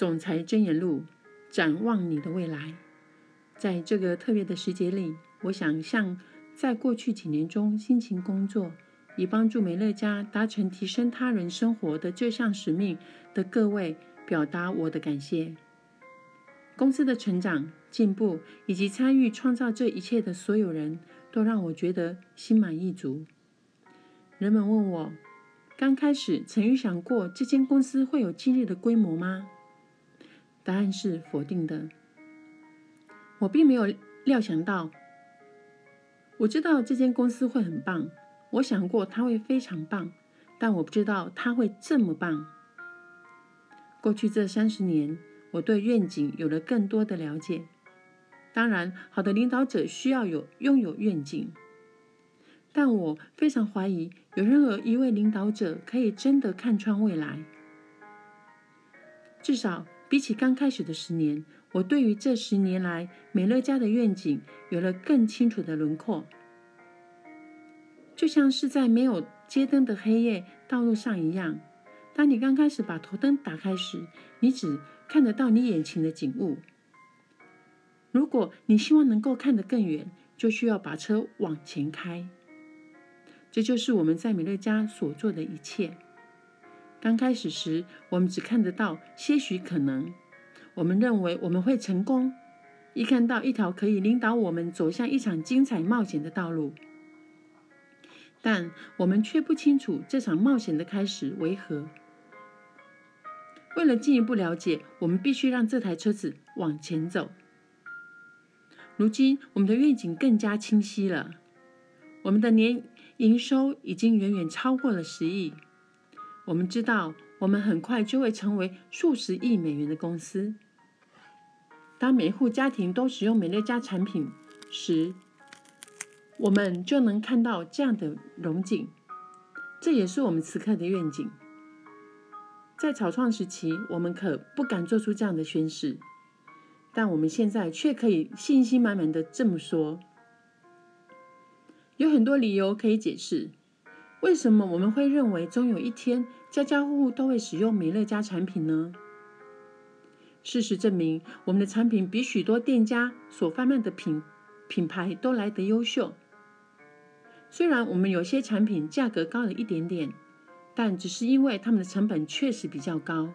总裁箴言录，展望你的未来。在这个特别的时节里，我想向在过去几年中辛勤工作，以帮助美乐家达成提升他人生活的这项使命的各位，表达我的感谢。公司的成长、进步以及参与创造这一切的所有人都让我觉得心满意足。人们问我。刚开始曾预想过这间公司会有今日的规模吗？答案是否定的。我并没有料想到，我知道这间公司会很棒，我想过它会非常棒，但我不知道它会这么棒。过去这三十年，我对愿景有了更多的了解。当然，好的领导者需要有拥有愿景。但我非常怀疑，有任何一位领导者可以真的看穿未来。至少比起刚开始的十年，我对于这十年来美乐家的愿景有了更清楚的轮廓。就像是在没有街灯的黑夜道路上一样，当你刚开始把头灯打开时，你只看得到你眼前的景物。如果你希望能够看得更远，就需要把车往前开。这就是我们在美乐家所做的一切。刚开始时，我们只看得到些许可能，我们认为我们会成功，一看到一条可以领导我们走向一场精彩冒险的道路，但我们却不清楚这场冒险的开始为何。为了进一步了解，我们必须让这台车子往前走。如今，我们的愿景更加清晰了，我们的年。营收已经远远超过了十亿。我们知道，我们很快就会成为数十亿美元的公司。当每户家庭都使用美乐家产品时，我们就能看到这样的荣景。这也是我们此刻的愿景。在草创时期，我们可不敢做出这样的宣誓，但我们现在却可以信心满满的这么说。有很多理由可以解释，为什么我们会认为终有一天家家户户都会使用美乐家产品呢？事实证明，我们的产品比许多店家所贩卖的品品牌都来得优秀。虽然我们有些产品价格高了一点点，但只是因为它们的成本确实比较高。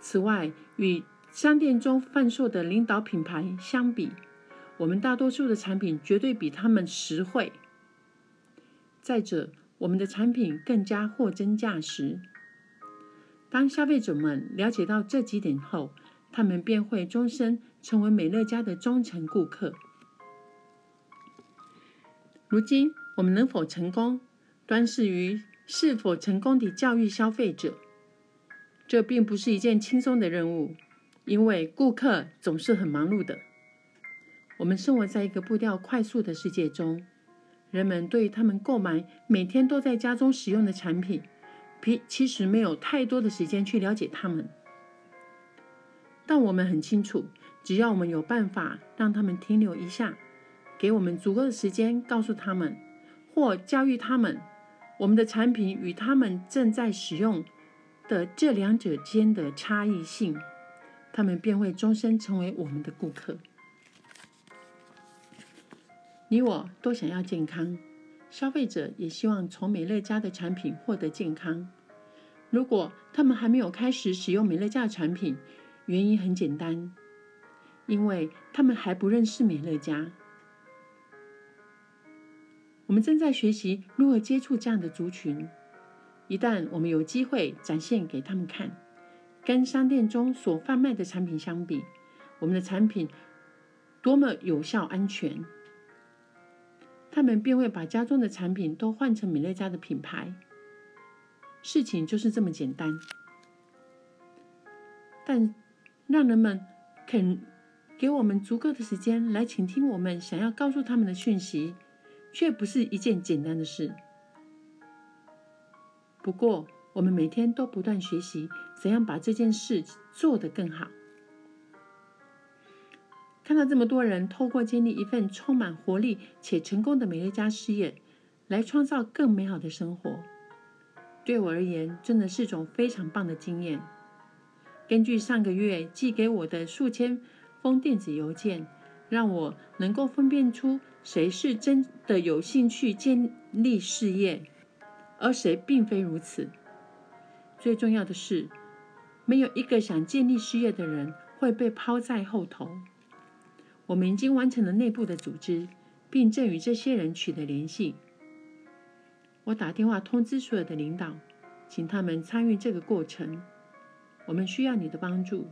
此外，与商店中贩售的领导品牌相比，我们大多数的产品绝对比他们实惠。再者，我们的产品更加货真价实。当消费者们了解到这几点后，他们便会终身成为美乐家的忠诚顾客。如今，我们能否成功，端视于是否成功地教育消费者。这并不是一件轻松的任务，因为顾客总是很忙碌的。我们生活在一个步调快速的世界中。人们对他们购买每天都在家中使用的产品，其其实没有太多的时间去了解他们。但我们很清楚，只要我们有办法让他们停留一下，给我们足够的时间告诉他们或教育他们我们的产品与他们正在使用的这两者间的差异性，他们便会终身成为我们的顾客。你我都想要健康，消费者也希望从美乐家的产品获得健康。如果他们还没有开始使用美乐家的产品，原因很简单，因为他们还不认识美乐家。我们正在学习如何接触这样的族群。一旦我们有机会展现给他们看，跟商店中所贩卖的产品相比，我们的产品多么有效、安全。他们便会把家中的产品都换成米乐家的品牌。事情就是这么简单。但让人们肯给我们足够的时间来倾听我们想要告诉他们的讯息，却不是一件简单的事。不过，我们每天都不断学习怎样把这件事做得更好。看到这么多人透过建立一份充满活力且成功的美乐家事业，来创造更美好的生活，对我而言真的是种非常棒的经验。根据上个月寄给我的数千封电子邮件，让我能够分辨出谁是真的有兴趣建立事业，而谁并非如此。最重要的是，没有一个想建立事业的人会被抛在后头。我们已经完成了内部的组织，并正与这些人取得联系。我打电话通知所有的领导，请他们参与这个过程。我们需要你的帮助。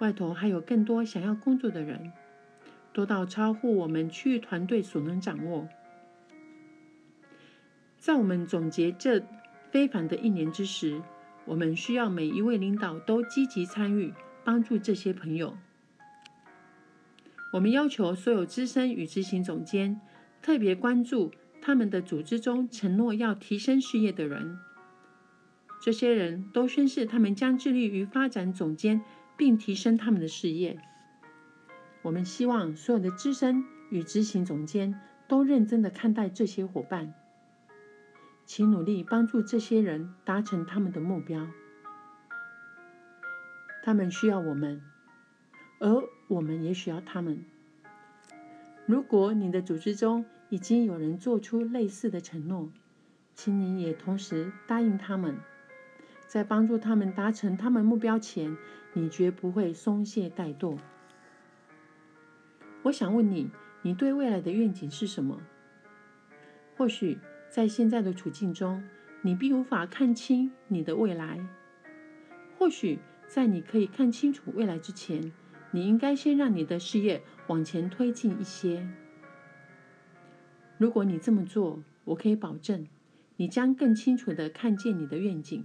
外头还有更多想要工作的人，多到超乎我们区域团队所能掌握。在我们总结这非凡的一年之时，我们需要每一位领导都积极参与，帮助这些朋友。我们要求所有资深与执行总监特别关注他们的组织中承诺要提升事业的人。这些人都宣誓，他们将致力于发展总监，并提升他们的事业。我们希望所有的资深与执行总监都认真的看待这些伙伴，请努力帮助这些人达成他们的目标。他们需要我们。而我们也需要他们。如果你的组织中已经有人做出类似的承诺，请你也同时答应他们，在帮助他们达成他们目标前，你绝不会松懈怠惰。我想问你，你对未来的愿景是什么？或许在现在的处境中，你并无法看清你的未来。或许在你可以看清楚未来之前，你应该先让你的事业往前推进一些。如果你这么做，我可以保证，你将更清楚的看见你的愿景。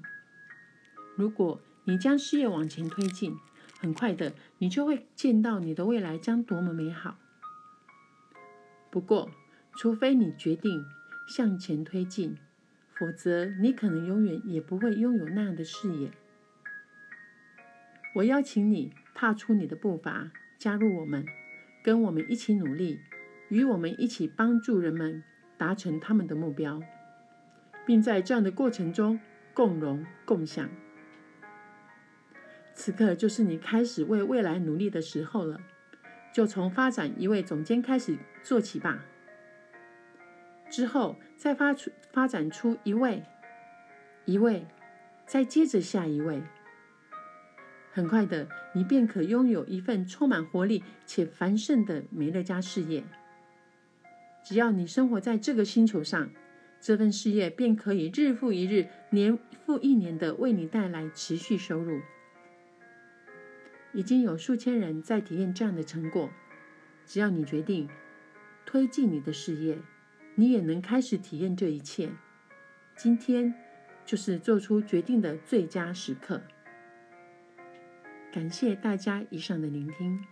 如果你将事业往前推进，很快的，你就会见到你的未来将多么美好。不过，除非你决定向前推进，否则你可能永远也不会拥有那样的视野。我邀请你。踏出你的步伐，加入我们，跟我们一起努力，与我们一起帮助人们达成他们的目标，并在这样的过程中共荣共享。此刻就是你开始为未来努力的时候了，就从发展一位总监开始做起吧。之后再发出发展出一位，一位，再接着下一位。很快的，你便可拥有一份充满活力且繁盛的美乐家事业。只要你生活在这个星球上，这份事业便可以日复一日、年复一年的为你带来持续收入。已经有数千人在体验这样的成果。只要你决定推进你的事业，你也能开始体验这一切。今天就是做出决定的最佳时刻。感谢大家以上的聆听。